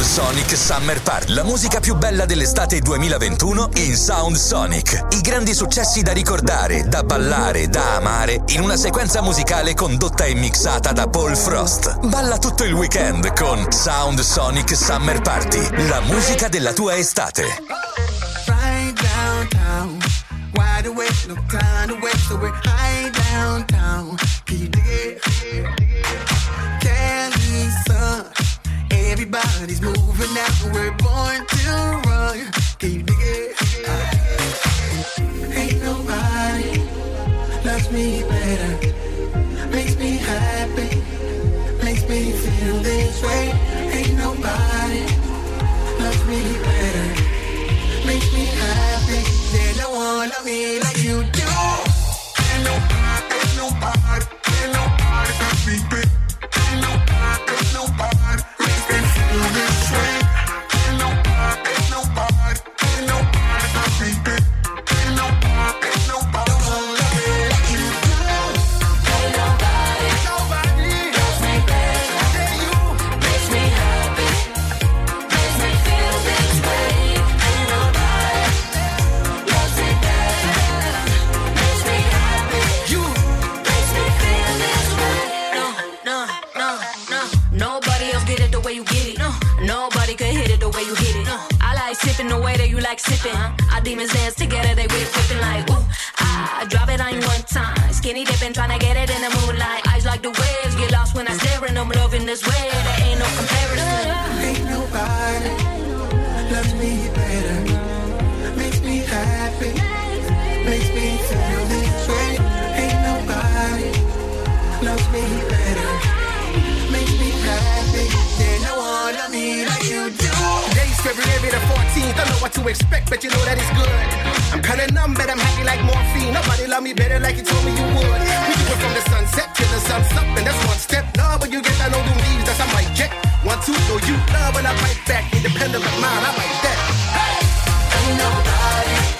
Sound Sonic Summer Party. La musica più bella dell'estate 2021 in Sound Sonic. I grandi successi da ricordare, da ballare, da amare in una sequenza musicale condotta e mixata da Paul Frost. Balla tutto il weekend con Sound Sonic Summer Party. La musica della tua estate. Right downtown. Wide awake, no time to wait, so we're high downtown. Can you dig it? Everybody's moving now. We're born to run. Can you dig it? Ain't nobody loves me better, makes me happy, makes me feel this way. Ain't nobody loves me better makes me happy. There's no one love me like you do. Ain't nobody, ain't nobody, ain't nobody got me better. You like sipping. Our demons dance together, they whip whipping like ooh. Ah, I drop it on you one time. Skinny dipping, trying to get it in the moonlight. Eyes like the waves, get lost when I stare and I'm loving this way. There ain't no comparison. Ain't nobody loves me better. Makes me happy. To expect, but you know that it's good. I'm kinda numb, but I'm happy like morphine. Nobody love me better like you told me you would. We do it from the sunset till the sun's up, and that's one step. Love when you get down on them knees, that's I might check. One, two, know you love when I fight back. Independent of mine, I like that. Ain't nobody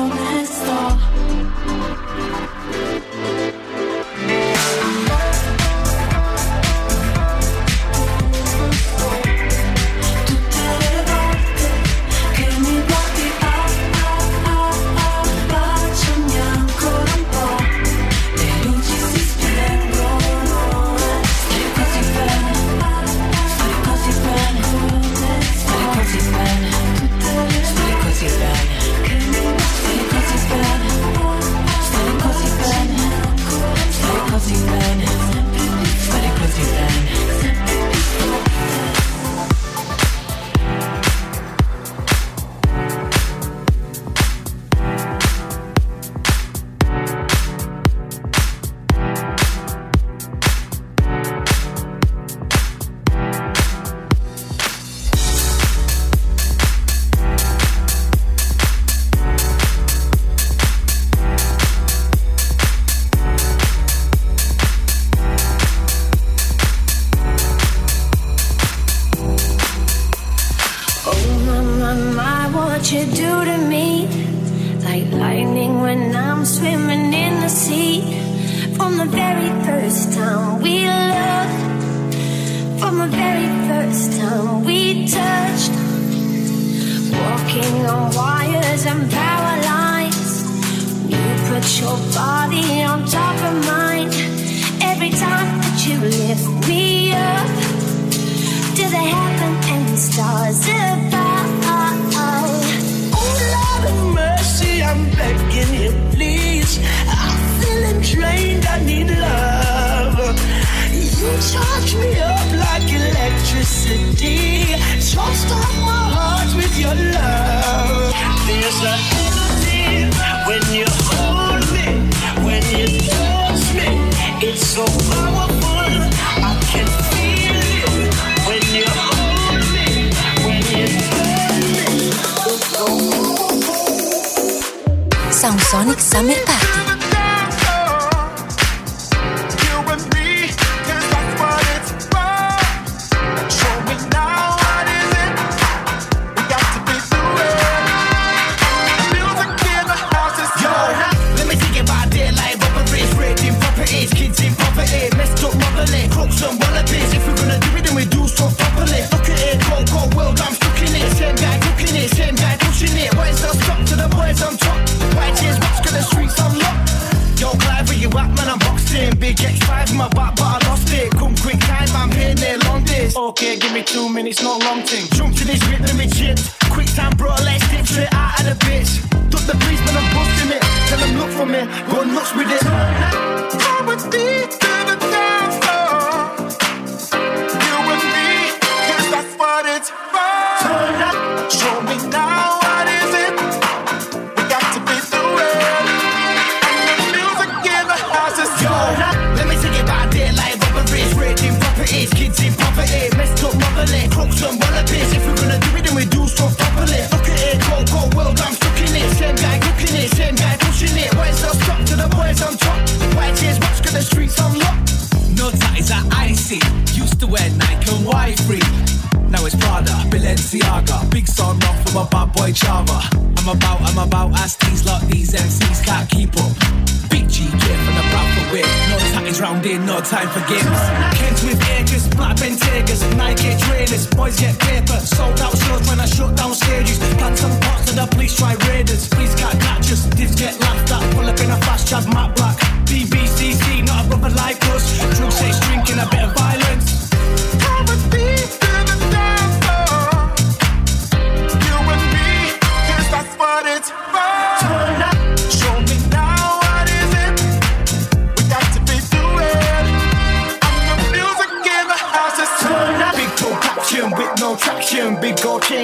it's not long to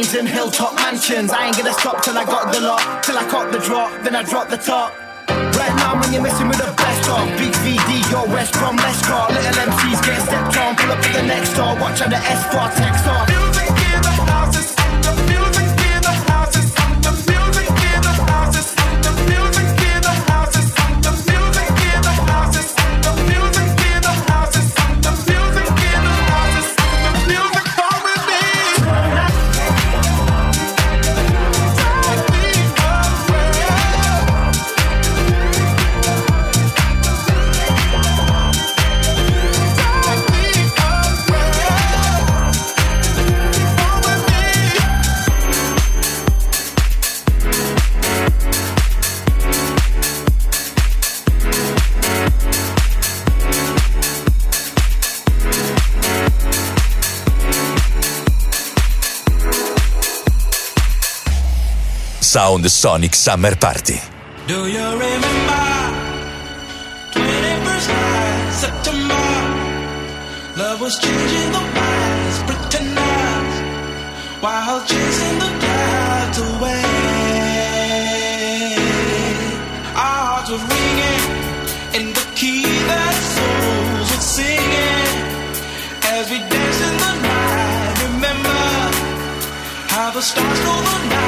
Trees and hilltop mansions. I ain't gonna stop till I got the lot. Till I caught the drop, then I drop the top. Right now, man, you're messing with the best of Big VD, your West Brom, let's Little MCs get stepped on, pull up to the next door Watch out the S4 text off Sound Sonic Summer Party. Do you remember 21st night, September? Love was changing the minds, pretend eyes, while chasing the clouds away. Our hearts were ringing in the key that souls were singing as we danced in the night. Remember how the stars stole the night.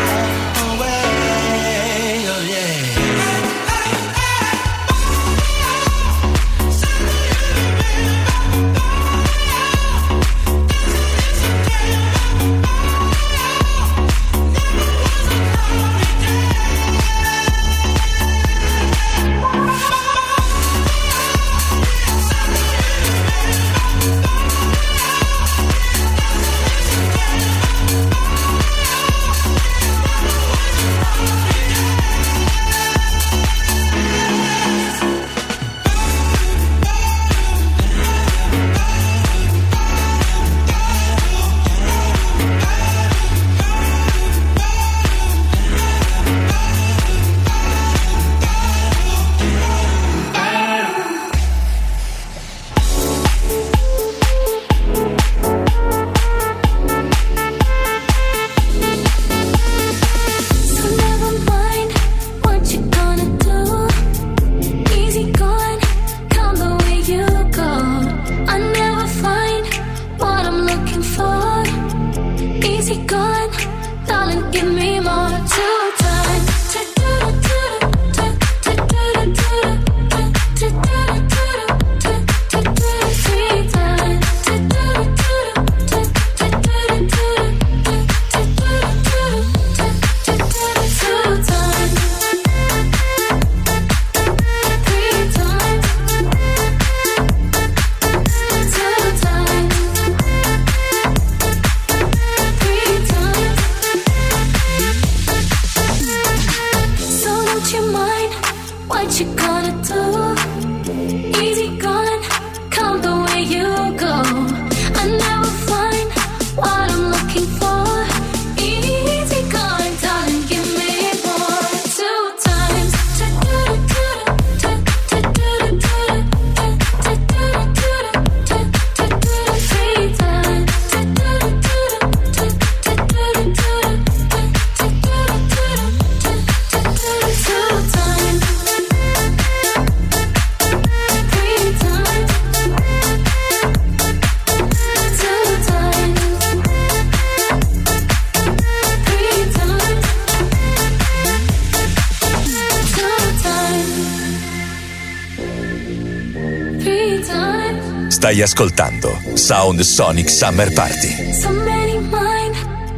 Stai ascoltando Sound Sonic Summer Party. So many mind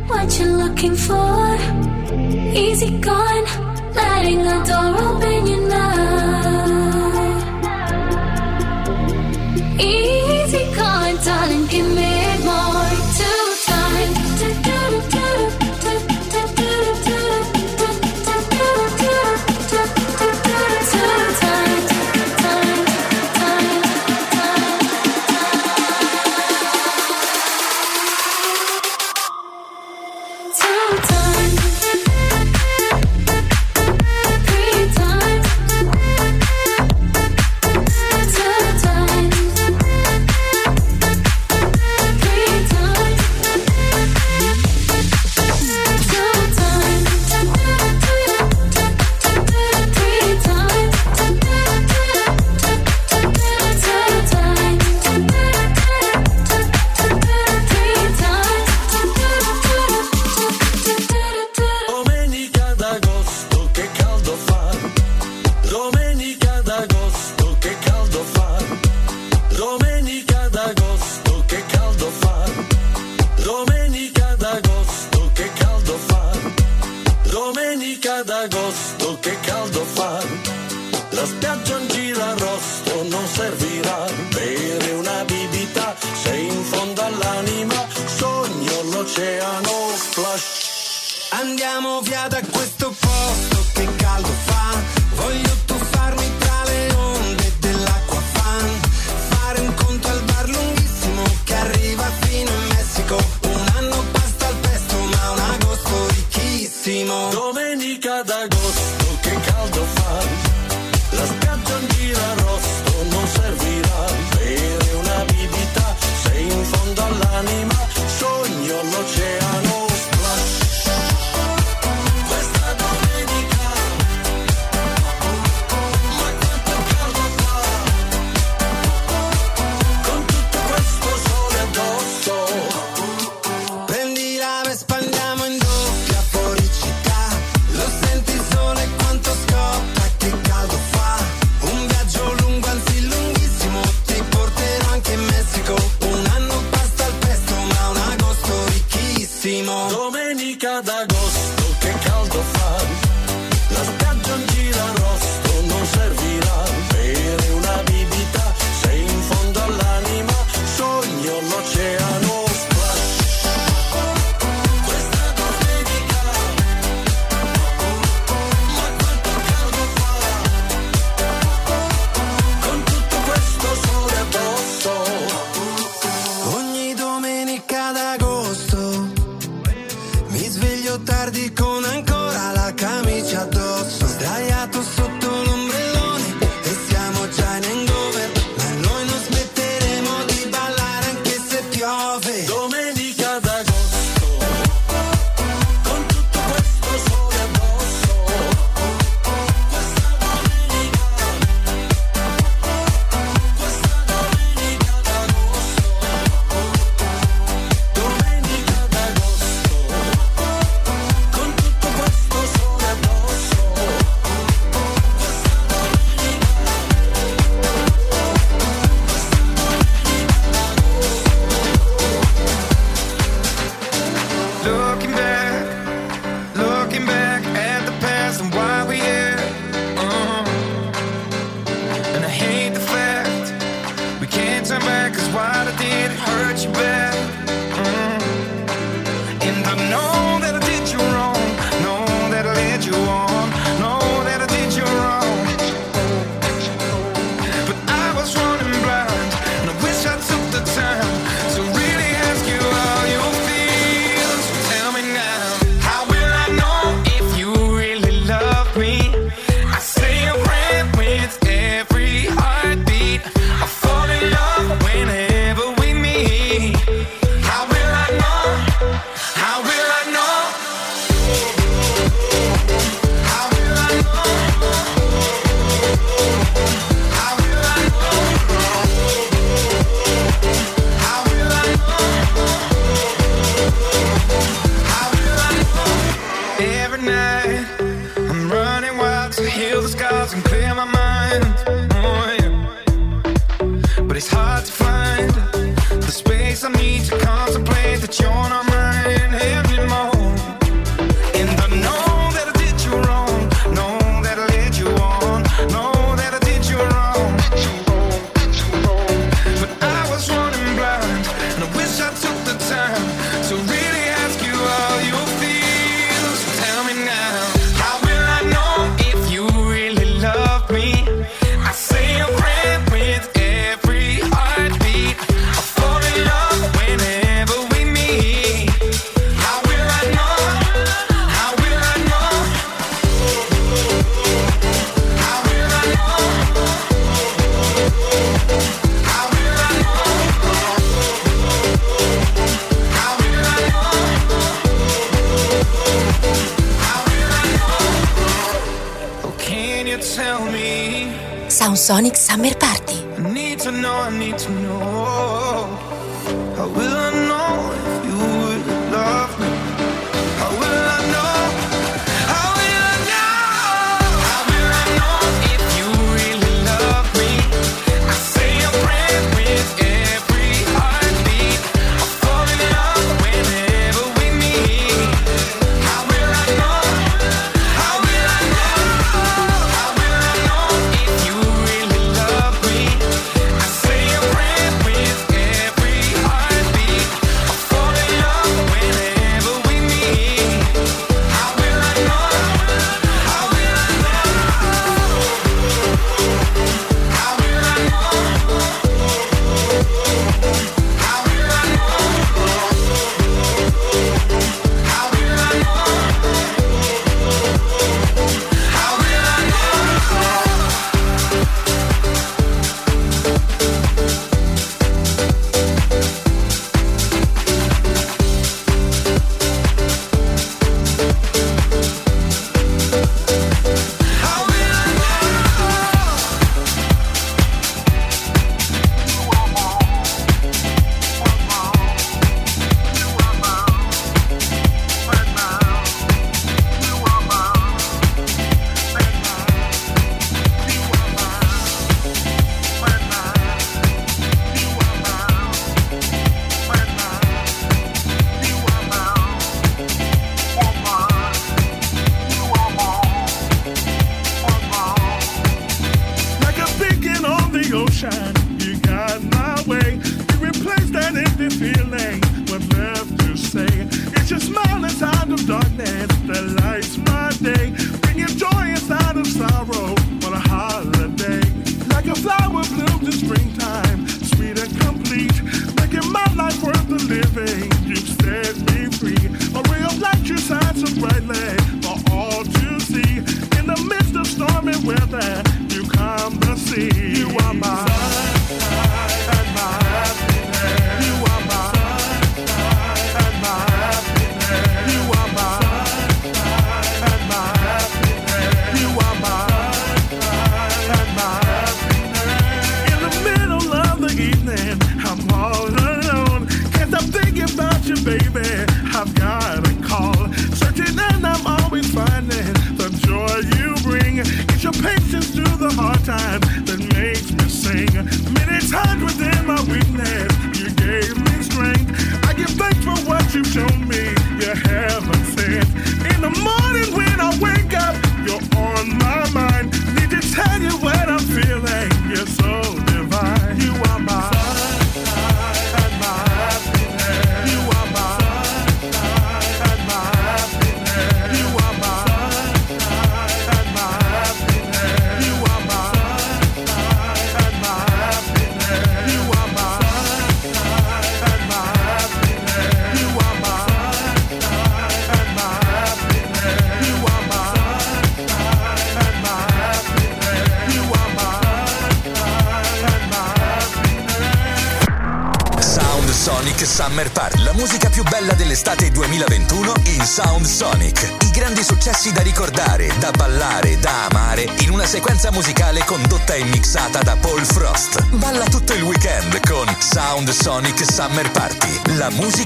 what you looking for. Easy gone, letting the door open you now. Easy gone, darling, give me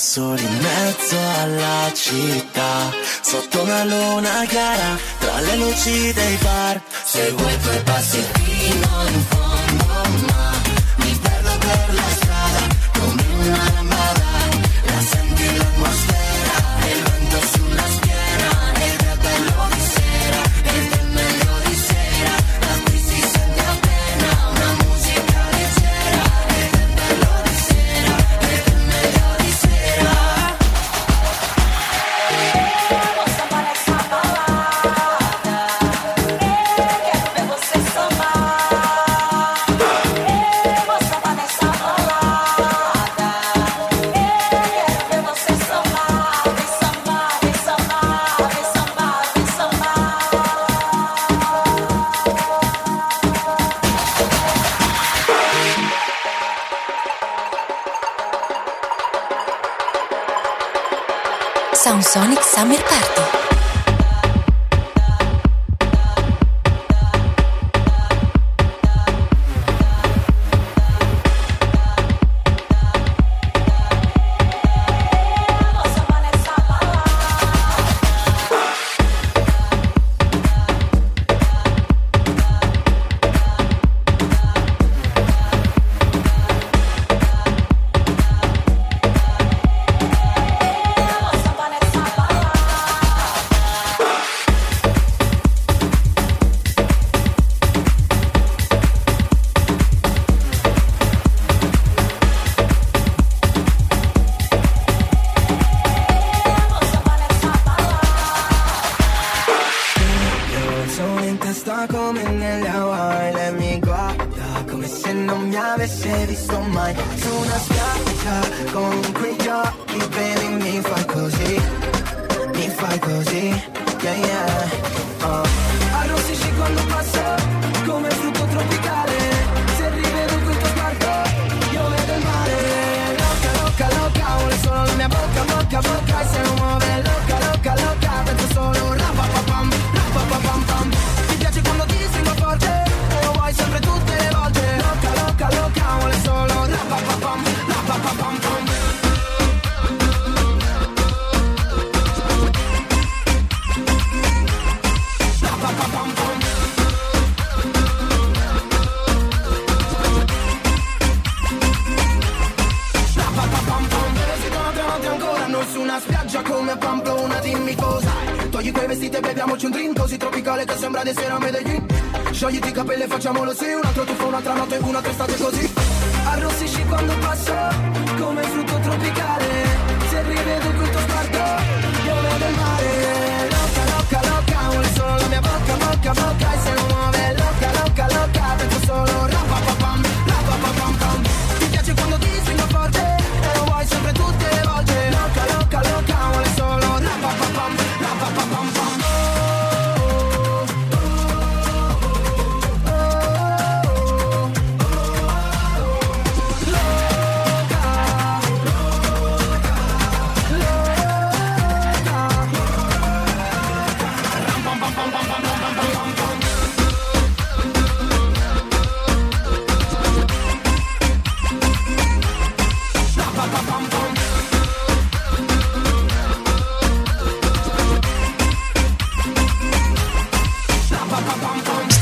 soli in mezzo alla città Sotto una luna chiara, tra le luci dei bar Seguo i tuoi passi fino in fondo.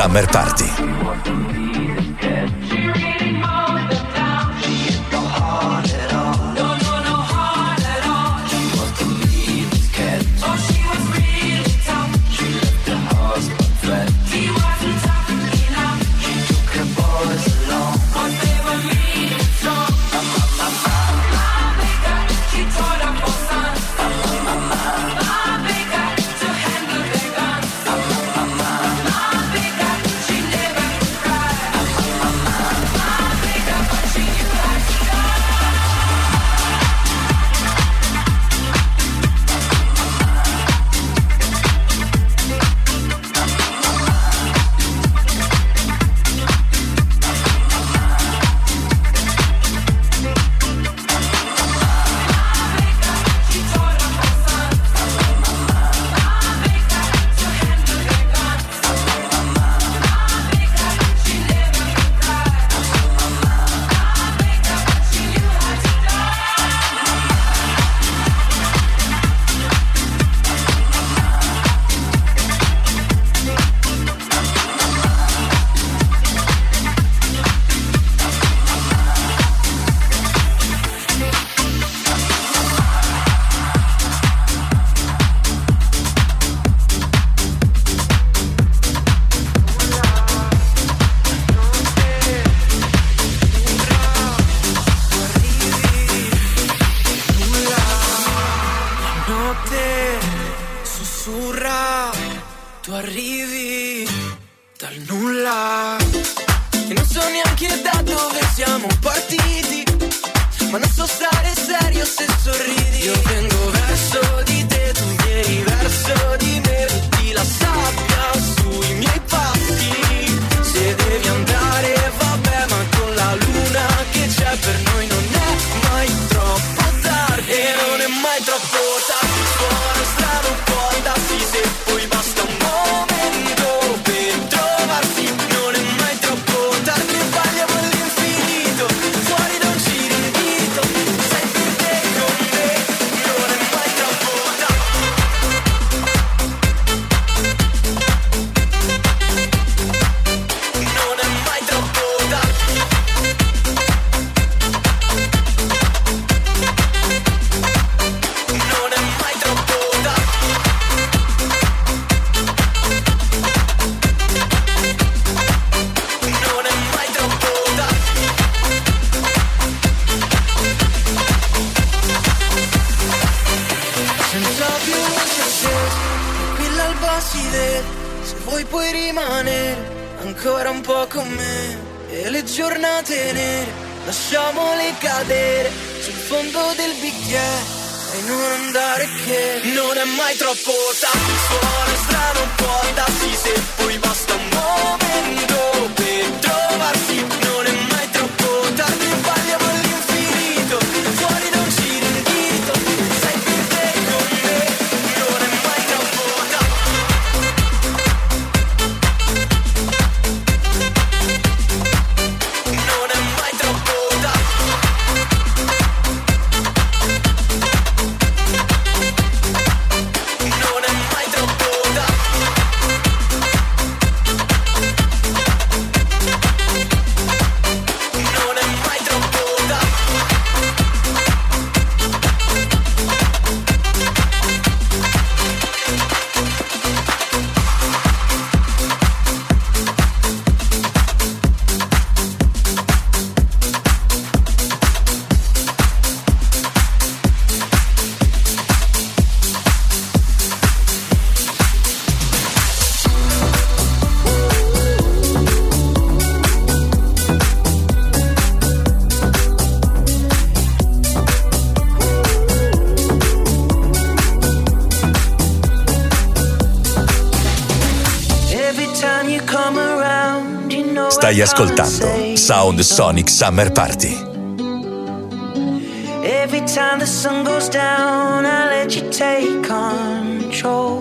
Summer Party. Stai ascoltando Sound Sonic Summer Party. Every time the sun goes down, I let you take control.